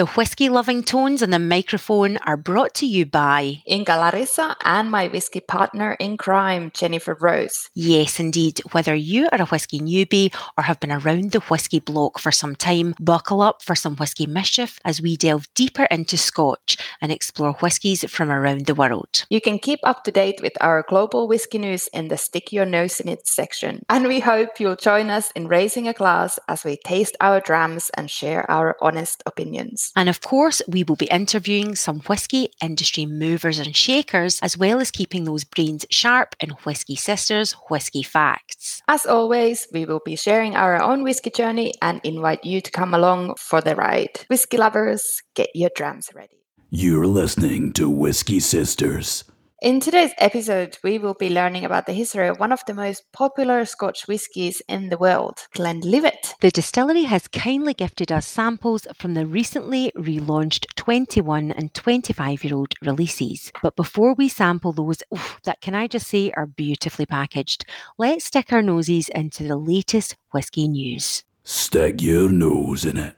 The whiskey loving tones and the microphone are brought to you by Inka Larissa and my whiskey partner in crime, Jennifer Rose. Yes, indeed. Whether you are a whiskey newbie or have been around the whiskey block for some time, buckle up for some whiskey mischief as we delve deeper into Scotch and explore whiskies from around the world. You can keep up to date with our global whiskey news in the Stick Your Nose in It section. And we hope you'll join us in raising a glass as we taste our drams and share our honest opinions. And of course, we will be interviewing some whiskey industry movers and shakers, as well as keeping those brains sharp in Whiskey Sisters Whiskey Facts. As always, we will be sharing our own whiskey journey and invite you to come along for the ride. Whiskey lovers, get your drams ready. You're listening to Whiskey Sisters. In today's episode, we will be learning about the history of one of the most popular Scotch whiskies in the world, Glenlivet. The distillery has kindly gifted us samples from the recently relaunched 21 and 25 year old releases. But before we sample those oof, that can I just say are beautifully packaged, let's stick our noses into the latest whiskey news. Stick your nose in it.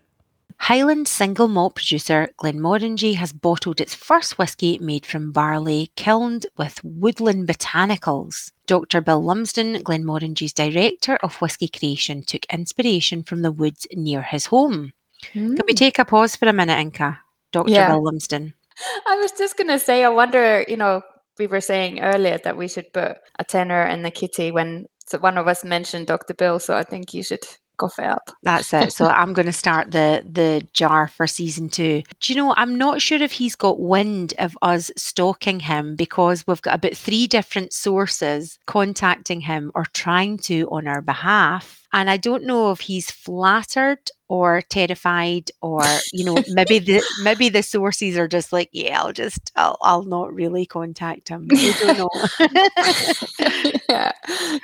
Highland single malt producer Glenmorangie has bottled its first whisky made from barley kilned with woodland botanicals. Dr. Bill Lumsden, Glenmorangie's director of whisky creation, took inspiration from the woods near his home. Can we hmm. take a pause for a minute, Inka? Dr. Yeah. Bill Lumsden. I was just going to say, I wonder, you know, we were saying earlier that we should put a tenner in the kitty when one of us mentioned Dr. Bill, so I think you should cough it. That's it. So I'm going to start the the jar for season two. Do you know? I'm not sure if he's got wind of us stalking him because we've got about three different sources contacting him or trying to on our behalf, and I don't know if he's flattered or terrified or you know maybe the maybe the sources are just like yeah I'll just I'll, I'll not really contact him. Don't know. yeah,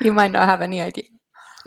you might not have any idea.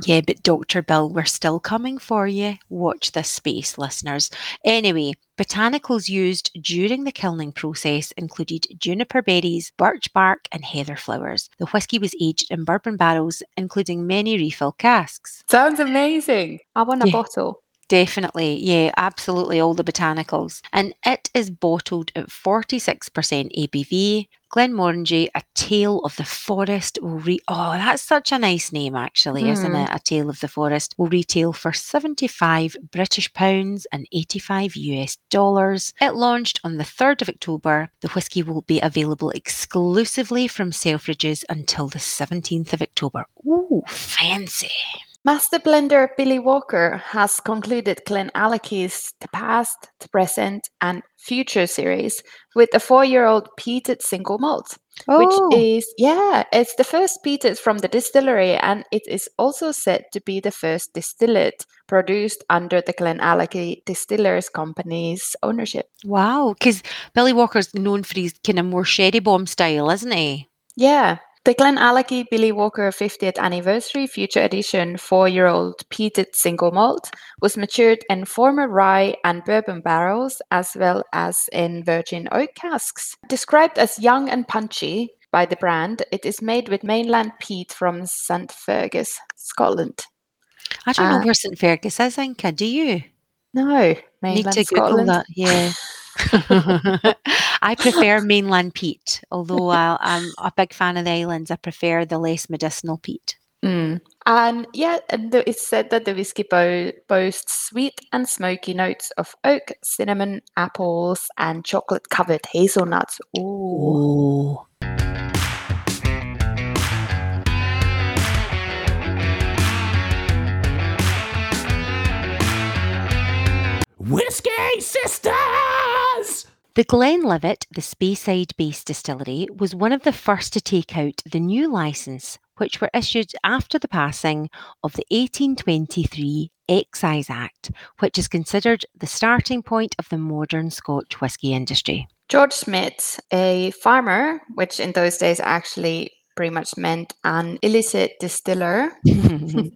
Yeah, but Dr. Bill, we're still coming for you. Watch this space, listeners. Anyway, botanicals used during the kilning process included juniper berries, birch bark, and heather flowers. The whisky was aged in bourbon barrels, including many refill casks. Sounds amazing. I want a Yeah. bottle. Definitely, yeah, absolutely, all the botanicals. And it is bottled at 46% ABV. Glenmorangie, A Tale of the Forest will re- Oh, that's such a nice name actually, isn't Hmm. it? A Tale of the Forest will retail for 75 British pounds and 85 US dollars. It launched on the 3rd of October. The whisky will be available exclusively from Selfridges until the 17th of October. Ooh, fancy. Master blender Billy Walker has concluded Glenallachie's The Past, The Present, and Future series with a four-year-old peated single malt, Oh. which is yeah, it's the first peated from the distillery, and it is also said to be the first distillate produced under the Glenallachie Distillers Company's ownership. Wow, because Billy Walker's known for his kind of more sherry bomb style, isn't he? Yeah. The Glenallachie Billy Walker 50th Anniversary Future Edition four year old peated single malt was matured in former rye and bourbon barrels as well as in virgin oak casks. Described as young and punchy by the brand, it is made with mainland peat from St. Fergus, Scotland. I don't Uh, know where St Fergus is, Inka. Do you? No, Need mainland to Google Scotland. that. Yeah. I prefer mainland peat, although I, I'm a big fan of the islands. I prefer the less medicinal peat. Mm. And yeah, and the, it's said that the whiskey bo- boasts sweet and smoky notes of oak, cinnamon, apples, and chocolate covered hazelnuts. Ooh. Oh. Whiskey Sisters! The Glenlivet, the Speyside based distillery, was one of the first to take out the new licence, which were issued after the passing of the 1823 Excise Act, which is considered the starting point of the modern Scotch whisky industry. George Smith, a farmer, which in those days actually pretty much meant an illicit distiller,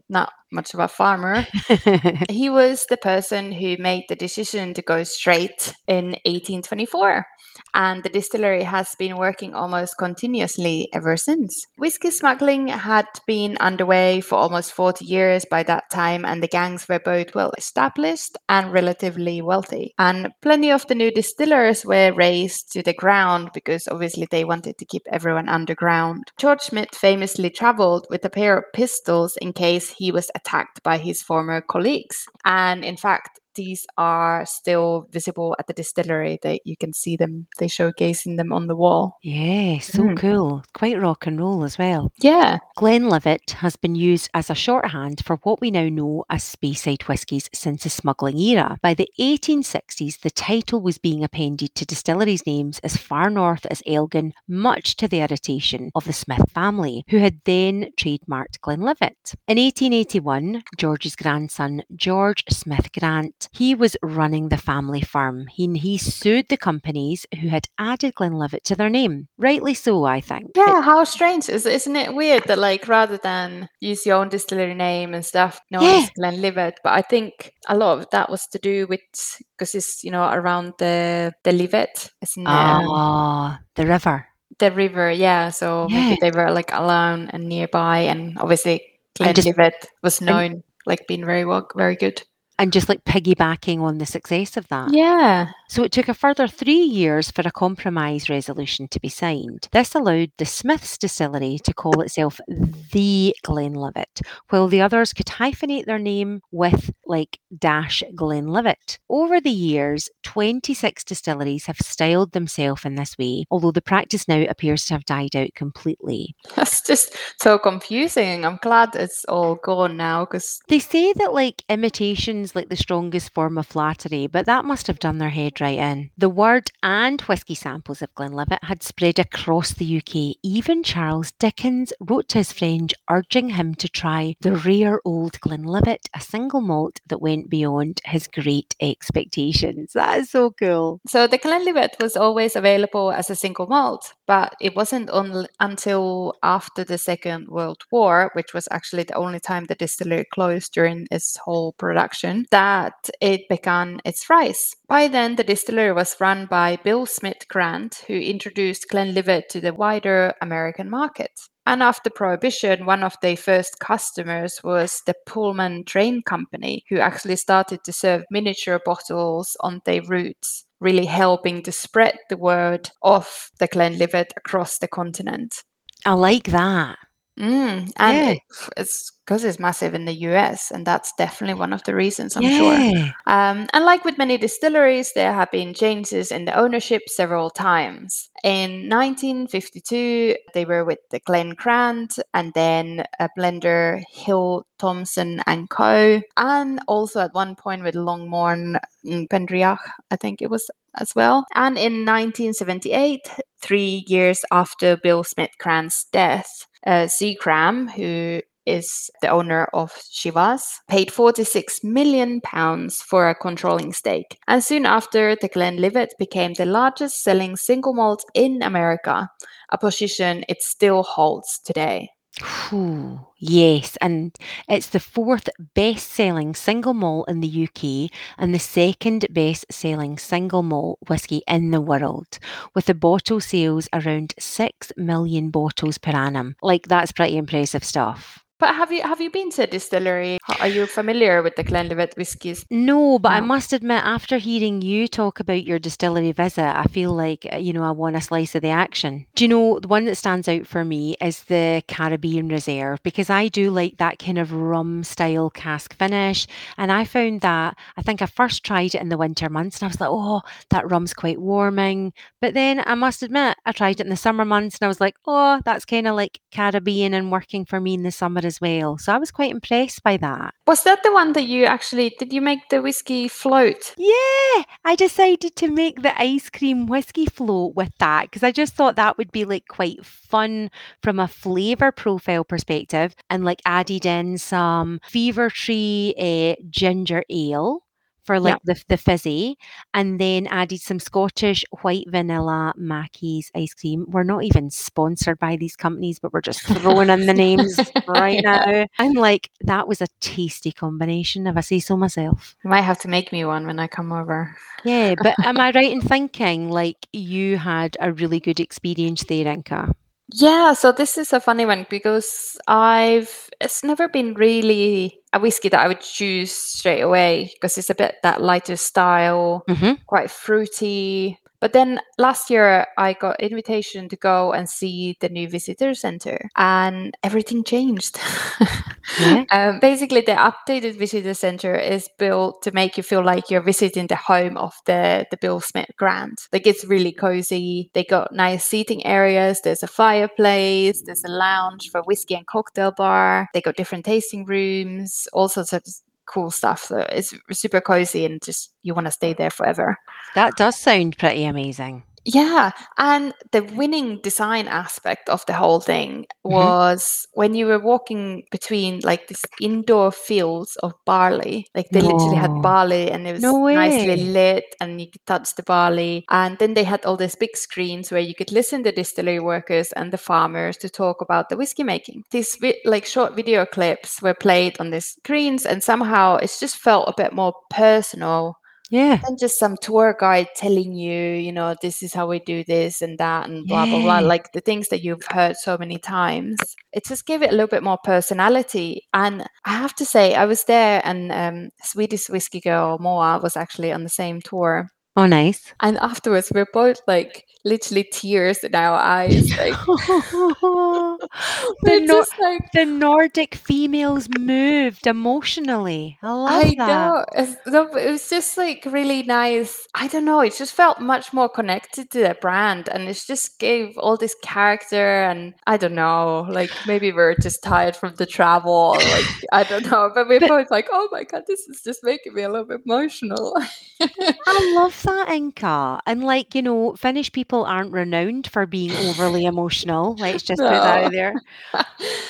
not much of a farmer. he was the person who made the decision to go straight in 1824 and the distillery has been working almost continuously ever since. Whiskey smuggling had been underway for almost 40 years by that time, and the gangs were both well established and relatively wealthy. And plenty of the new distillers were razed to the ground because obviously they wanted to keep everyone underground. George Smith famously traveled with a pair of pistols in case he was attacked by his former colleagues. And in fact, these are still visible at the distillery. That you can see them. They showcasing them on the wall. Yeah, so Mm. cool. Quite rock and roll as well. Yeah. Glenlivet has been used as a shorthand for what we now know as Speyside whiskies since the smuggling era. By the 1860s, the title was being appended to distilleries' names as far north as Elgin, much to the irritation of the Smith family, who had then trademarked Glenlivet. In 1881, George's grandson, George Smith Grant, he was running the family firm. He, he sued the companies who had added Glenlivet to their name. Rightly so, I think. Yeah, how strange. Is, isn't it weird that, like, rather than use your own distillery name and stuff, no Yeah. one's Glenlivet? But I think a lot of that was to do with, because it's, you know, around the, the Livet, isn't it? Ah, the river. the river, yeah. So maybe they were, like, alone and nearby. And obviously, And Glenlivet was known, like, being very, well, very good. And just like piggybacking on the success of that. Yeah. So it took a further three years for a compromise resolution to be signed. This allowed the Smiths distillery to call itself the Glenlivet, while the others could hyphenate their name with like dash Glenlivet. Over the years, 26 distilleries have styled themselves in this way, although the practice now appears to have died out completely. That's just so confusing. I'm glad it's all gone now because They say that like imitation's like the strongest form of flattery, but that must have done their head right in. The word and whisky samples of Glenlivet had spread across the UK. Even Charles Dickens wrote to his friend urging him to try the rare old Glenlivet, a single malt that went beyond his great expectations. That is so cool. So the Glenlivet was always available as a single malt, but it wasn't on, until after the Second World War, which was actually the only time the distillery closed during its whole production, that it began its rise. By then, the distillery was run by Bill Smith Grant, who introduced Glenlivet to the wider American market. And after Prohibition, one of their first customers was the Pullman Train Company, who actually started to serve miniature bottles on their routes, really helping to spread the word of the Glenlivet across the continent. I like that. Mm, and Yeah. it- it's because it's massive in the US, and that's definitely one of the reasons, I'm sure. yeah. Um, and like with many distilleries, there have been changes in the ownership several times. In 1952, they were with the Glen Grant, and then a blender Hill Thomson and Co. And also at one point with Longmorn BenRiach, I think it was as well. And in 1978, three years after Bill Smith Grant's death, uh, Seagram, who is the owner of Chivas, paid 46 million pounds for a controlling stake. And soon after, the Glenlivet became the largest selling single malt in America, a position it still holds today. Whew, yes, and it's the fourth best selling single malt in the UK and the second best selling single malt whisky in the world, with the bottle sales around 6 million bottles per annum. Like, that's pretty impressive stuff. But have you have you been to a distillery? Are you familiar with the Glenlivet whiskies? No, but I must admit, after hearing you talk about your distillery visit, I feel like, uh, you know, I want a slice of the action. Do you know, the one that stands out for me is the Caribbean Reserve because I do like that kind of rum style cask finish. And I found that, I think I first tried it in the winter months and I was like, oh, that rum's quite warming. But then I must admit, I tried it in the summer months and I was like, oh, that's kind of like Caribbean and working for me in the summer as well. So I was quite impressed by that. Was that the one that you actually did? You make the whiskey float? Yeah, I decided to make the ice cream whiskey float with that because I just thought that would be like quite fun from a flavor profile perspective and like added in some fever tree uh, ginger ale for Yeah. like the, the fizzy, and then added some Scottish white vanilla Mackie's ice cream. We're not even sponsored by these companies, but we're just throwing in the names right Yeah. now. I'm like, that was a tasty combination, if I say so myself. You might have to make me one when I come over. Yeah, but am I right in thinking like you had a really good experience there, Inka? Yeah, so this is a funny one because I've it's never been really a whiskey that I would choose straight away because it's a bit that lighter style, Mm-hmm. quite fruity. But then last year I got invitation to go and see the new visitor center and everything changed. Yeah. um, basically, the updated visitor center is built to make you feel like you're visiting the home of the the Bill Smith Grant. Like it's really cozy. They got nice seating areas. There's a fireplace. There's a lounge for whiskey and cocktail bar. They got different tasting rooms. All sorts of cool stuff. So it's super cozy and just you want to stay there forever. That does sound pretty amazing. Yeah, and the winning design aspect of the whole thing Mhm. was when you were walking between like this indoor fields of barley. Like they literally had barley and it was No nicely lit and you could touch the barley. And then they had all these big screens where you could listen to distillery workers and the farmers to talk about the whiskey making. These vi- like short video clips were played on these screens and somehow it just felt a bit more personal Yeah. and just some tour guide telling you, you know, this is how we do this and that and blah blah blah, like the things that you've heard so many times. It just gave it a little bit more personality. And I have to say, I was there, and um, Swedish whiskey girl Moa was actually on the same tour. Oh, nice. And afterwards, we are both like literally tears in our eyes, like the, we're Nor- like. the Nordic females moved emotionally. I love I that. know. It's, no, but it was just like really nice. I don't know. It just felt much more connected to the brand, and it just gave all this character. And I don't know, like maybe we're just tired from the travel. Like I don't know, but we're But- both like, oh my god, this is just making me a little bit emotional. I love that, Inka. And like, you know, Finnish people aren't renowned for being overly emotional. Let's just put that out there.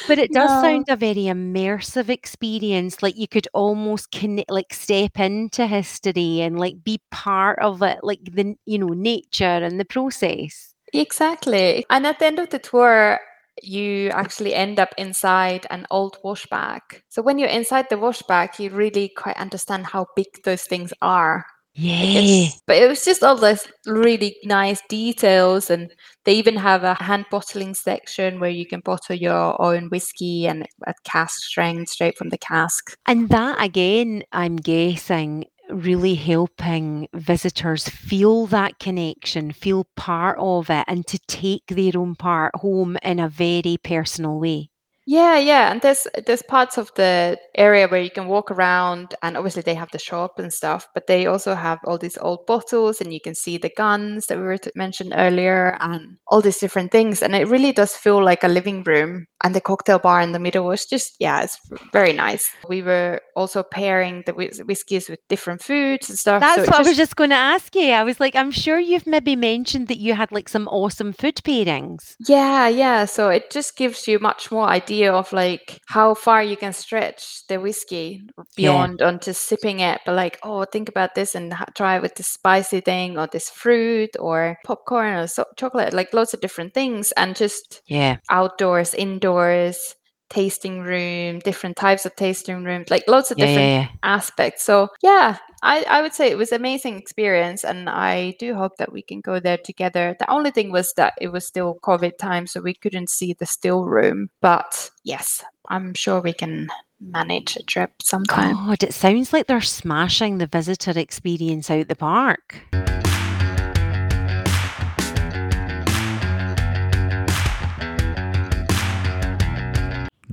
But it does No. sound a very immersive experience. Like you could almost connect, like step into history and like be part of it, like the you know nature and the process. Exactly. And at the end of the tour, you actually end up inside an old washback. So when you're inside the washback, you really quite understand how big those things are. Yeah. But it was just all those really nice details and they even have a hand bottling section where you can bottle your own whiskey and a cask strength straight from the cask And that again, I'm guessing, really helping visitors feel that connection, feel part of it, and to take their own part home in a very personal way. Yeah yeah and there's there's parts of the area where you can walk around and obviously they have the shop and stuff but they also have all these old bottles and you can see the guns that we were t- mentioned earlier and all these different things and it really does feel like a living room and the cocktail bar in the middle was just yeah it's very nice we were also pairing the whis- whiskies with different foods and stuff That's so what I was just- just going to ask you. I was like, I'm sure you've maybe mentioned that you had like some awesome food pairings. Yeah, yeah. So it just gives you much more idea of like how far you can stretch the whiskey beyond on just sipping it, but like, oh, think about this and try it with this spicy thing or this fruit or popcorn or so- chocolate, like lots of different things, and just Yeah. outdoors, indoors, tasting room, different types of tasting rooms, like lots of Yeah, different yeah, yeah. aspects. So yeah, I, I would say it was amazing experience and I do hope that we can go there together. The only thing was that it was still COVID time, so we couldn't see the still room. But yes, I'm sure we can manage a trip sometime. God, it sounds like they're smashing the visitor experience out the park.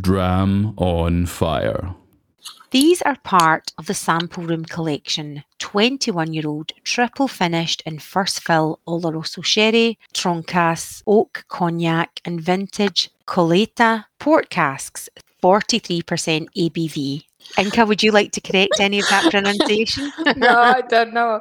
Dram on fire. These are part of the Sample Room collection 21 year old triple finished in first fill Oloroso sherry, Tronçais, oak cognac, and vintage Colheita port casks, 43% ABV. Inka, would you like to correct any of that pronunciation? no, I don't know.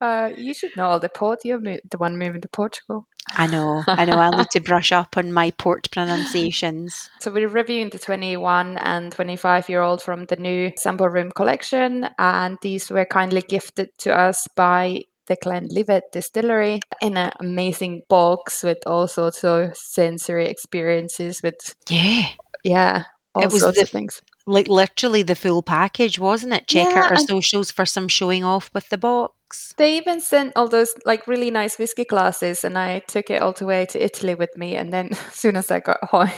Uh, you should know all the port. You're the one moving to Portugal. I know, I know. I'll need to brush up on my port pronunciations. So we're reviewing the 21 and 25 year old from the new sample room collection, and these were kindly gifted to us by the Glenlivet distillery in an amazing box with all sorts of sensory experiences with Yeah, yeah all It was sorts the- of things like literally the full package, wasn't it? Check Yeah, out our socials for some showing off with the box. they even sent all those like really nice whiskey glasses and i took it all the way to italy with me and then as soon as i got home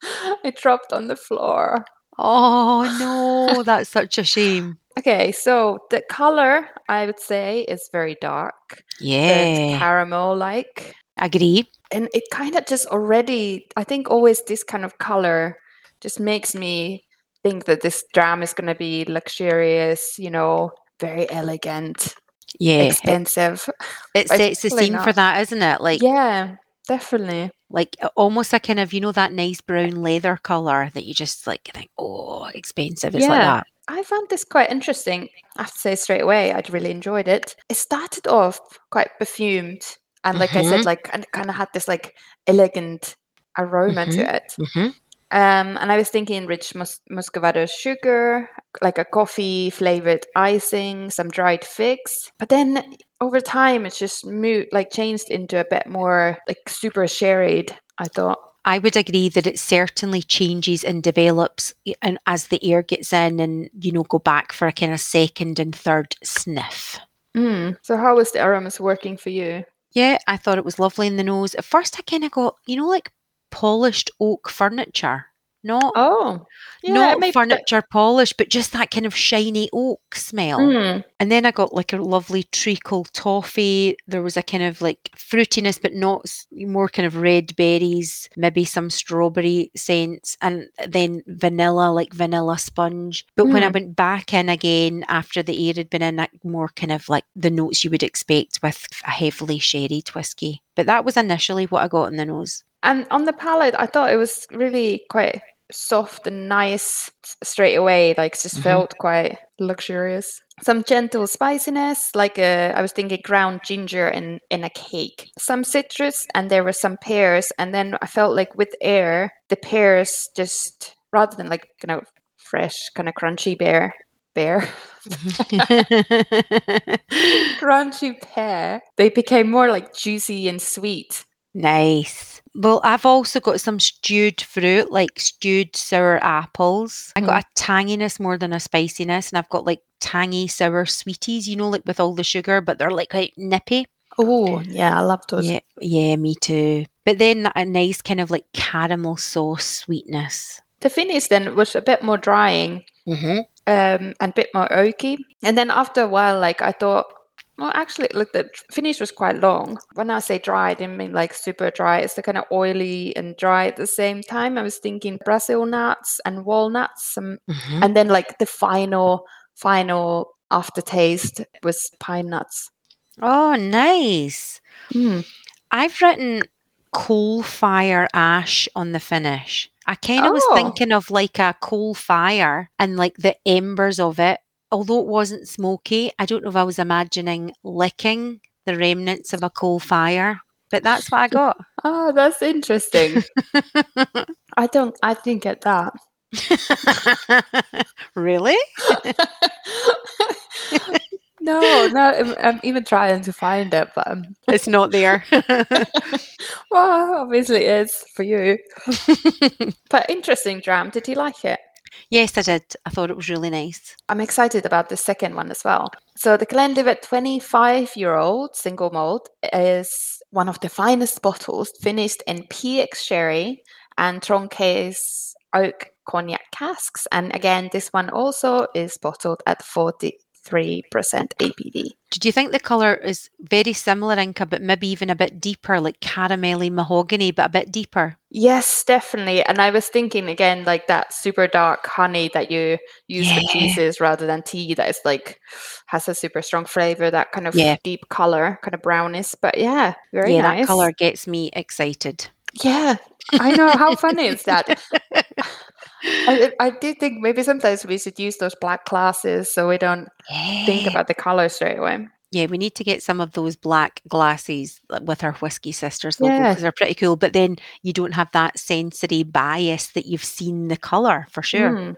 it dropped on the floor Oh no, that's such a shame. okay so the color i would say is very dark Yeah, caramel like agree. and it kind of just already i think always this kind of color just makes me think that this dram is going to be luxurious you know very elegant Yeah, expensive it sets the scene for that, isn't it? Like, yeah definitely like almost a kind of you know that nice brown leather color that you just like think, oh, expensive. It's like Yeah. that. I found this quite interesting. I have to say straight away, I'd really enjoyed it. It started off quite perfumed, and like I said, Mhm. like and kind of had this like elegant aroma to it. hmm Um, and I was thinking rich mus- muscovado sugar, like a coffee flavored icing, some dried figs. But then over time, it's just moved, like changed into a bit more like super sherried. I thought. I would agree that it certainly changes and develops and as the air gets in and you know go back for a kind of second and third sniff. Mm. So how was the aromas working for you? Yeah, I thought it was lovely in the nose. At first I kind of got, you know, like polished oak furniture. Not Oh, yeah, not furniture polish, but just that kind of shiny oak smell. Mm. And then I got like a lovely treacle toffee. There was a kind of like fruitiness, but not more kind of red berries, maybe some strawberry scents, and then vanilla, like vanilla sponge. But when I Mm. went back in again after the air had been in, that more kind of like the notes you would expect with a heavily sherry whiskey. But that was initially what I got in the nose. And on the palate, I thought it was really quite soft and nice straight away. Like it just Mhm. felt quite luxurious. Some gentle spiciness, like a, I was thinking ground ginger in in a cake. Some citrus, and there were some pears. And then I felt like with air, the pears just rather than like you know fresh kind of crunchy bear bear crunchy pear, they became more like juicy and sweet. Nice. Well, I've also got some stewed fruit, like stewed sour apples. I got a tanginess more than a spiciness, and I've got like tangy sour sweeties, you know, like with all the sugar, but they're like quite nippy. Oh yeah, I love those. Yeah, yeah, me too. But then a nice kind of like caramel sauce sweetness. The finish then was a bit more drying Mm-hmm. um, and a bit more oaky. And then after a while, like I thought, well, actually, look, the finish was quite long. When I say dry, I didn't mean like super dry. It's the kind of oily and dry at the same time. I was thinking Brazil nuts and walnuts, um, Mm-hmm. and then like the final, final aftertaste was pine nuts. Oh, nice. Mm. I've written coal fire ash on the finish. I kind of was Oh. thinking of like a coal fire and like the embers of it. Although it wasn't smoky, I don't know if I was imagining licking the remnants of a coal fire, but that's what I got. Oh, that's interesting. I don't, I didn't get that. really? no, no, I'm, I'm even trying to find it, but um, It's not there. well, obviously it is for you. But interesting dram. Did you like it? Yes, I did. I thought it was really nice. I'm excited about the second one as well. So the Glenlivet 25 year old single malt is one of the finest bottles, finished in PX sherry and Tronçais oak cognac casks. And again, this one also is bottled at 43% ABV. Did you think the colour is very similar, Inka, but maybe even a bit deeper, like caramelly mahogany, but a bit deeper? Yes, definitely. And I was thinking again, like that super dark honey that you use for cheeses rather than tea that is like has a super strong flavor, that kind of Yeah. deep color, kind of brownish. But yeah, very yeah, nice. that colour gets me excited. Yeah, I know. How funny is that? I, I do think maybe sometimes we should use those black glasses so we don't think about the color straight away. Yeah, we need to get some of those black glasses with our Whiskey Sisters logo Yeah. because they're pretty cool. But then you don't have that sensory bias that you've seen the color for sure. Mm.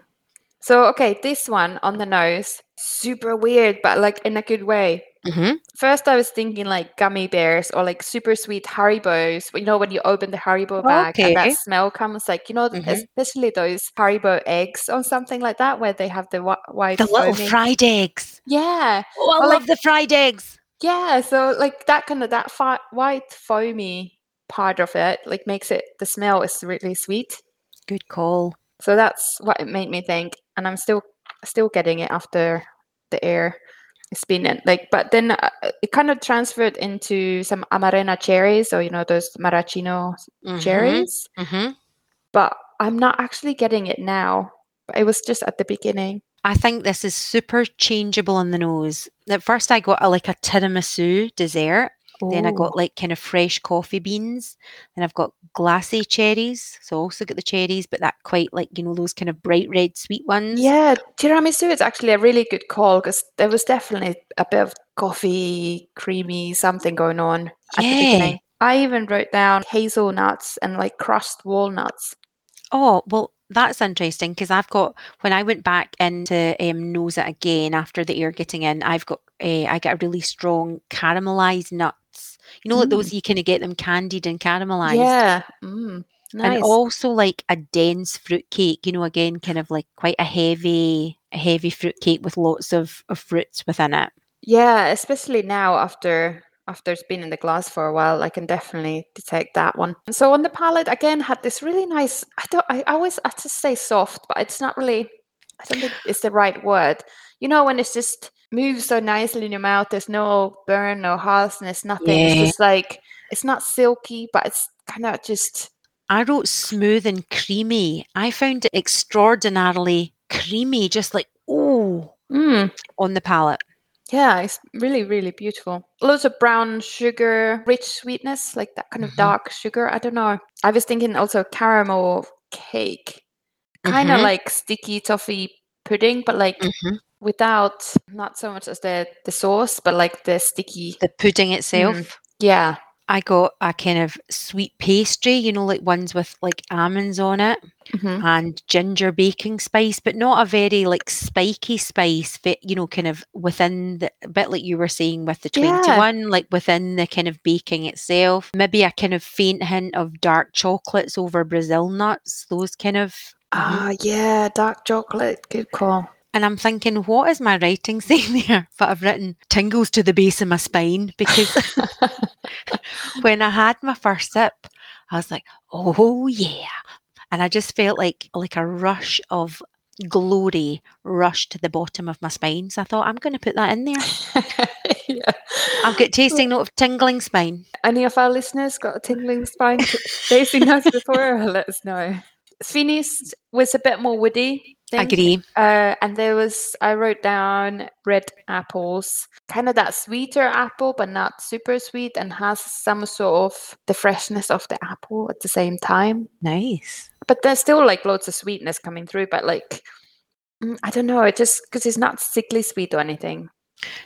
So, okay, this one on the nose, super weird, but like in a good way. Hmm First, I was thinking like gummy bears or like super sweet Haribos. You know, when you open the Haribo bag and that smell comes, like, you know, Mhm. especially those Haribo eggs or something like that, where they have the white. The little fried eggs. Yeah, Oh, I Or, love like- the fried eggs. yeah. So, like that kind of that fi- white foamy part of it, like makes it the smell is really sweet. Good call. So that's what it made me think, and I'm still still getting it after the air has been. Like, but then uh, it kind of transferred into some amarena cherries, or you know those maraschino cherries. hmm But I'm not actually getting it now. But it was just at the beginning. I think this is super changeable on the nose. At first, I got a, like a tiramisu dessert. Then I Ooh. got like kind of fresh coffee beans. Then I've got glassy cherries. So I also got the cherries, but that quite like, you know, those kind of bright red sweet ones. Yeah, tiramisu is actually a really good call because there was definitely a bit of coffee, creamy something going on at the Yeah. beginning. I even wrote down hazelnuts and like crushed walnuts. Oh, well, that's interesting because I've got, when I went back into um, Nose It again after the air getting in, I've got, uh, I get a really strong caramelized nuts. You know, like those you kind of get them candied and caramelized. Yeah. Mm, nice. And also like a dense fruit cake, you know, again, kind of like quite a heavy, a heavy fruit cake with lots of, of fruits within it. yeah, especially now after after it's been in the glass for a while, I can definitely detect that one. And so on the palate again had this really nice. I don't. I always I just say soft, but it's not really. I don't think it's the right word. You know when it's just moves so nicely in your mouth. There's no burn, no harshness, nothing. Yeah. It's just like it's not silky, but it's kind of just I wrote smooth and creamy. I found it extraordinarily creamy, just like, oh, mm, on the palate. Yeah, it's really, really beautiful. Lots of brown sugar, rich sweetness, like that kind of Mhm. dark sugar. I don't know. I was thinking also caramel cake, kind of Mhm. like sticky toffee pudding, but like Mhm. Without not so much as the the sauce, but like the sticky. The pudding itself. Yeah, I got a kind of sweet pastry, you know, like ones with like almonds on it mhm. and ginger baking spice, but not a very like spiky spice, but you know, kind of within the a bit like you were saying with the Yeah. 21, like within the kind of baking itself. Maybe a kind of faint hint of dark chocolates over Brazil nuts, those kind of. Ah, yeah, dark chocolate. Good call. And I'm thinking, what is my writing saying there? But I've written tingles to the base of my spine because when I had my first sip, I was like, oh yeah. And I just felt like like a rush of glory rush to the bottom of my spine. So I thought, I'm going to put that in there. yeah. I've got tasting note of tingling spine. Any of our listeners got a tingling spine tasting notes before? Let us know. Finished was a bit more woody. I think. Agree. Uh, and there was I wrote down red apples, kind of that sweeter apple, but not super sweet, and has some sort of the freshness of the apple at the same time. Nice. But there's still like loads of sweetness coming through. But like, mm, I don't know, it just because it's not sickly sweet or anything.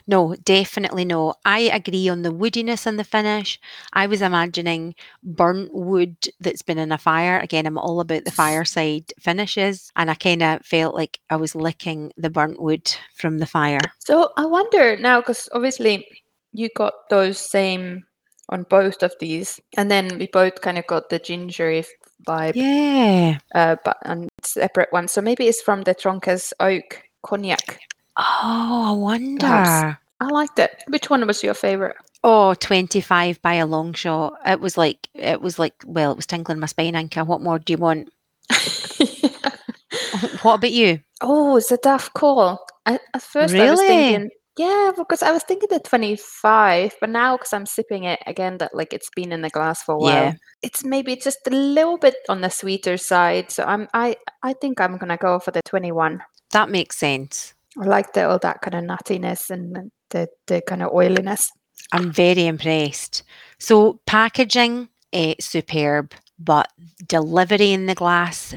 No, definitely no. I agree on the woodiness and the finish. I was imagining burnt wood that's been in a fire. Again, I'm all about the fireside finishes, and I kind of felt like I was licking the burnt wood from the fire. So I wonder now, because obviously you got those same on both of these, and then we both kind of got the gingery vibe, Yeah. uh, but on separate ones. So maybe it's from the Tronçais Oak cognac. Oh, I wonder. Perhaps. I liked it. Which one was your favorite? Oh, 25 by a long shot. It was like, it was like, well, it was tingling my spine, Anka. What more do you want? What about you? oh, it's a tough call. I, at first, I was Really? thinking, yeah, because I was thinking the 25, but now because I'm sipping it again, that like it's been in the glass for a while. Yeah. It's maybe just a little bit on the sweeter side. So I'm I I think I'm gonna go for the 21. That makes sense. I like the all that kind of nuttiness and the the kind of oiliness. I'm very impressed. So packaging, eh, superb. but delivery in the glass,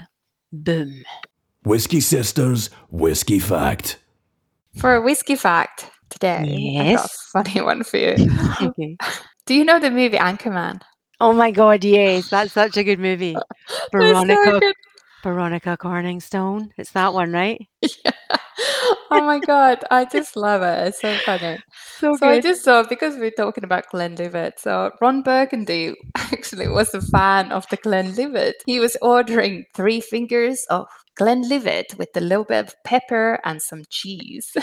boom. Whiskey Sisters Whiskey Fact. For a whiskey fact today, I got a Yes. funny one for you. Okay. Do you know the movie Anchorman? Oh my god, yes, that's such a good movie. It's so Veronica good. Veronica Corningstone. It's that one, right? Yeah. Oh my god, I just love it. It's so funny. So, So I just saw because we're talking about Glenlivet. So Ron Burgundy actually was a fan of the Glenlivet. He was ordering three fingers of Glenlivet with a little bit of pepper and some cheese.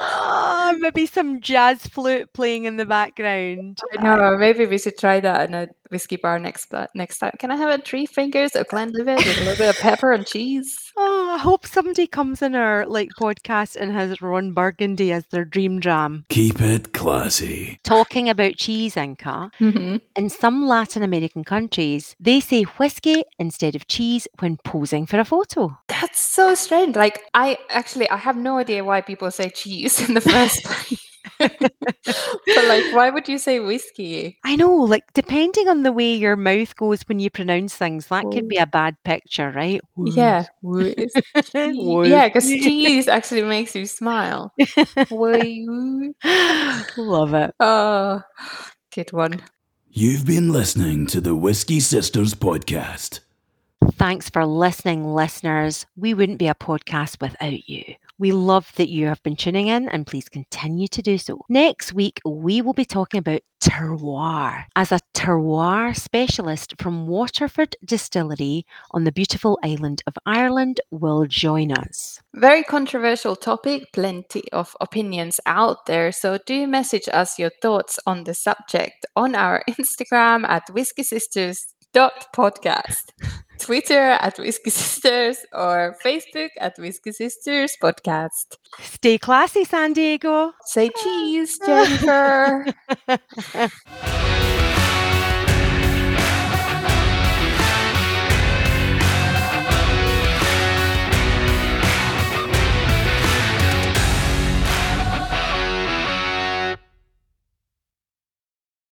oh, maybe some jazz flute playing in the background. I know. Maybe we should try that in a whiskey bar next pla- next time. Can I have a three fingers of Glenlivet with a little bit of pepper and cheese? Oh, I hope somebody comes in our like podcast and has Ron Burgundy as their dream jam. Keep it classy. Talking about cheese, Inka, hmm in some Latin American countries, they say whiskey instead of cheese when posing for a photo. That's so strange. Like I actually I have no idea why people say cheese in the first place. but like why would you say whiskey? I know, like depending on the way your mouth goes when you pronounce things, that could be oh. a bad picture, right? Yeah. yeah, because cheese actually makes you smile. Wee- Love it. oh, good one. You've been listening to the Whiskey Sisters podcast. Thanks for listening, listeners. We wouldn't be a podcast without you. We love that you have been tuning in and please continue to do so. Next week, we will be talking about terroir. As a terroir specialist from Waterford Distillery on the beautiful island of Ireland will join us. Very controversial topic, plenty of opinions out there. So do message us your thoughts on the subject on our Instagram at Whiskey Sisters podcast twitter at whiskey sisters or facebook at whiskey sisters podcast Stay classy, San Diego. say cheese jennifer